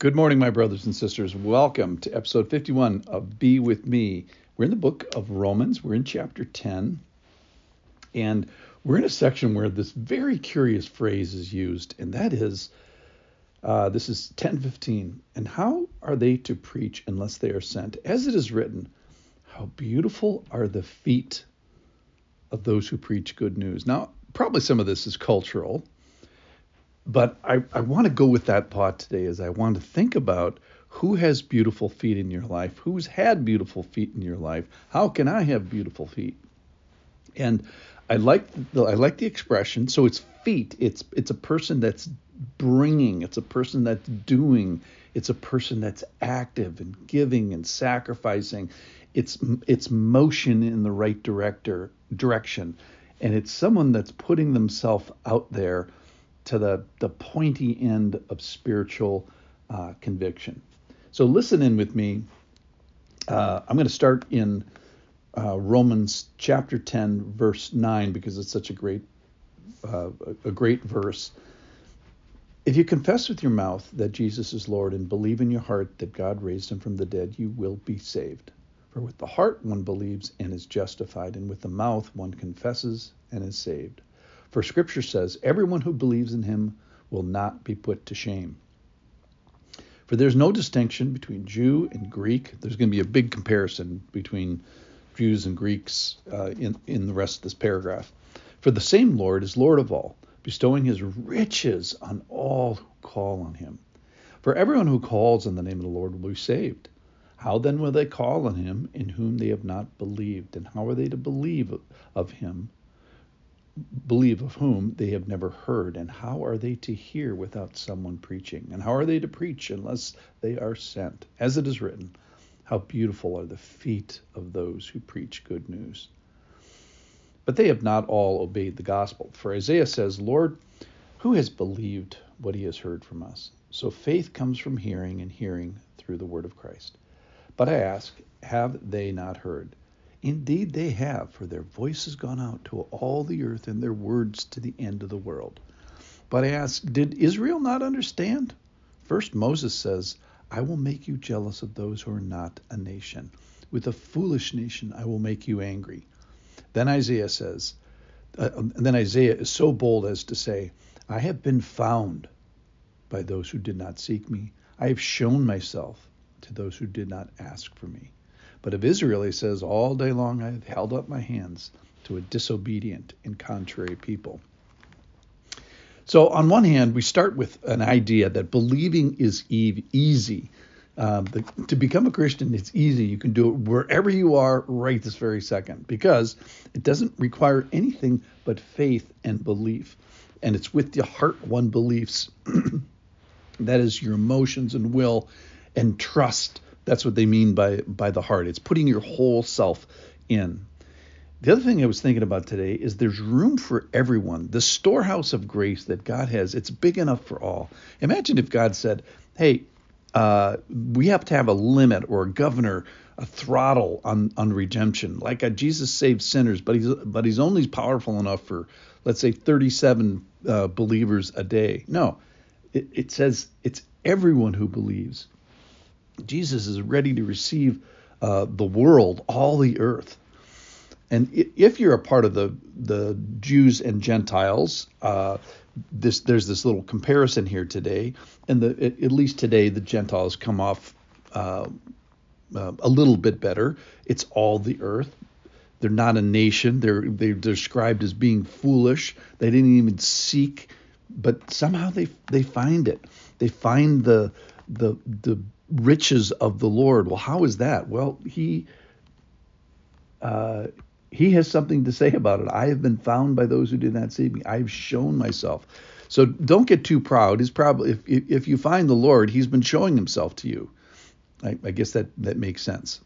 Good morning, my brothers and sisters. Welcome to episode 51 of Be With Me. We're in the book of Romans, we're in chapter 10, and we're in a section where this very curious phrase is used, and that is uh, this is 1015. And how are they to preach unless they are sent? As it is written, how beautiful are the feet of those who preach good news. Now, probably some of this is cultural but I, I want to go with that thought today as I want to think about who has beautiful feet in your life, who's had beautiful feet in your life, how can I have beautiful feet? And I like the I like the expression. So it's feet. It's it's a person that's bringing. It's a person that's doing. It's a person that's active and giving and sacrificing. It's it's motion in the right director direction, and it's someone that's putting themselves out there to the, the pointy end of spiritual uh, conviction. So listen in with me. Uh, I'm going to start in uh, Romans chapter 10, verse 9, because it's such a great, uh, a great verse. If you confess with your mouth that Jesus is Lord and believe in your heart that God raised him from the dead, you will be saved. For with the heart one believes and is justified, and with the mouth one confesses and is saved. For scripture says, Everyone who believes in him will not be put to shame. For there's no distinction between Jew and Greek. There's going to be a big comparison between Jews and Greeks uh, in, in the rest of this paragraph. For the same Lord is Lord of all, bestowing his riches on all who call on him. For everyone who calls on the name of the Lord will be saved. How then will they call on him in whom they have not believed? And how are they to believe of him believe of whom they have never heard? And how are they to hear without someone preaching? And how are they to preach unless they are sent? As it is written, how beautiful are the feet of those who preach good news. But they have not all obeyed the gospel. For Isaiah says, Lord, who has believed what he has heard from us? So faith comes from hearing, and hearing through the word of Christ. But I ask, have they not heard? Indeed, they have, for their voice has gone out to all the earth and their words to the end of the world. But I ask, did Israel not understand? First, Moses says, I will make you jealous of those who are not a nation. With a foolish nation, I will make you angry. Then Isaiah says, uh, then Isaiah is so bold as to say, I have been found by those who did not seek me. I have shown myself to those who did not ask for me. But of Israel, he says, All day long I have held up my hands to a disobedient and contrary people. So, on one hand, we start with an idea that believing is easy. Um, the, to become a Christian, it's easy. You can do it wherever you are right this very second because it doesn't require anything but faith and belief. And it's with the heart one believes. that is your emotions and will and trust that's what they mean by by the heart. It's putting your whole self in. The other thing I was thinking about today is there's room for everyone. The storehouse of grace that God has, it's big enough for all. Imagine if God said, "Hey, uh, we have to have a limit or a governor, a throttle on on redemption. Like uh, Jesus saved sinners, but he's but he's only powerful enough for let's say 37 uh, believers a day. No, it, it says it's everyone who believes. Jesus is ready to receive uh, the world, all the earth. And if you're a part of the the Jews and Gentiles, uh, this there's this little comparison here today, and the at least today the Gentiles come off uh, uh, a little bit better. It's all the earth. They're not a nation. They're they're described as being foolish. They didn't even seek, but somehow they they find it. They find the the the riches of the Lord. Well, how is that? Well, he uh, he has something to say about it. I have been found by those who did not see me. I've shown myself. So don't get too proud. He's probably if if you find the Lord, He's been showing Himself to you. I, I guess that that makes sense.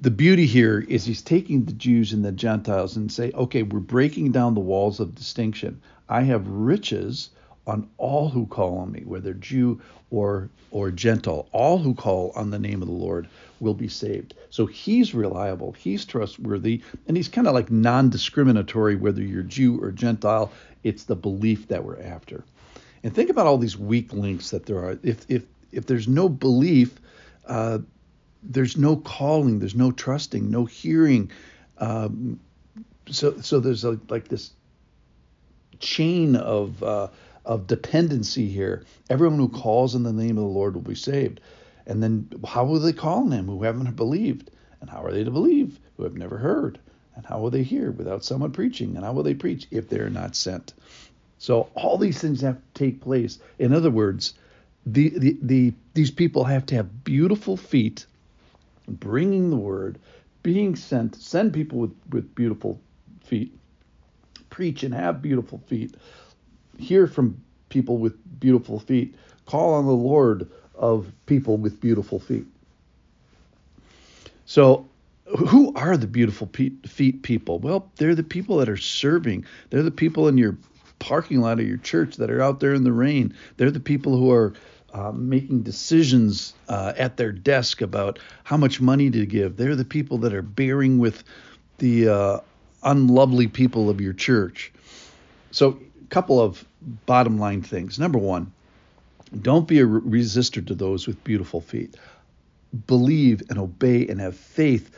The beauty here is He's taking the Jews and the Gentiles and say, okay, we're breaking down the walls of distinction. I have riches on all who call on me, whether Jew or or Gentile. All who call on the name of the Lord will be saved. So he's reliable, he's trustworthy, and he's kind of like non-discriminatory whether you're Jew or Gentile. It's the belief that we're after. And think about all these weak links that there are. If if if there's no belief, uh, there's no calling, there's no trusting, no hearing. Um, so so there's a, like this chain of uh, of dependency here. Everyone who calls in the name of the Lord will be saved. And then how will they call on him who haven't believed? And how are they to believe who have never heard? And how will they hear without someone preaching? And how will they preach if they are not sent? So all these things have to take place. In other words, the, the, the these people have to have beautiful feet, bringing the word, being sent, send people with, with beautiful feet, preach and have beautiful feet, hear from people with beautiful feet, call on the Lord of people with beautiful feet. So, who are the beautiful feet people? Well, they're the people that are serving. They're the people in your parking lot of your church that are out there in the rain. They're the people who are uh, making decisions uh, at their desk about how much money to give. They're the people that are bearing with the uh, unlovely people of your church. So, couple of bottom line things. Number one, don't be a resistor to those with beautiful feet. Believe and obey and have faith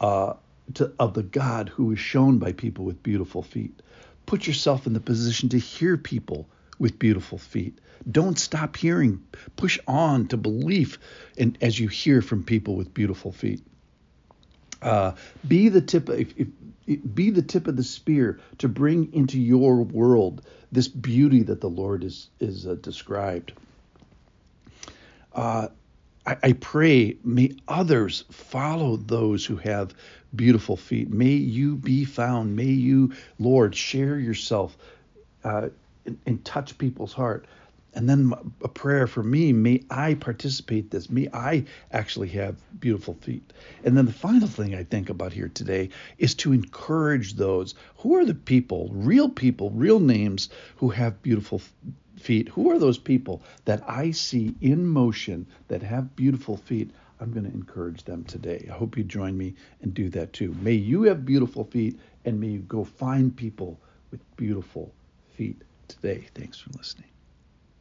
uh, to, of the God who is shown by people with beautiful feet. Put yourself in the position to hear people with beautiful feet. Don't stop hearing. Push on to belief and as you hear from people with beautiful feet. Uh, be the tip. If, if, be the tip of the spear to bring into your world this beauty that the Lord is is uh, described. Uh, I, I, pray may others follow those who have beautiful feet. May you be found. May you, Lord, share yourself uh, and, and touch people's heart. And then a prayer for me, may I participate this. May I actually have beautiful feet. And then the final thing I think about here today is to encourage those who are the people, real people, real names who have beautiful feet. Who are those people that I see in motion that have beautiful feet? I'm going to encourage them today. I hope you join me and do that too. May you have beautiful feet and may you go find people with beautiful feet today. Thanks for listening.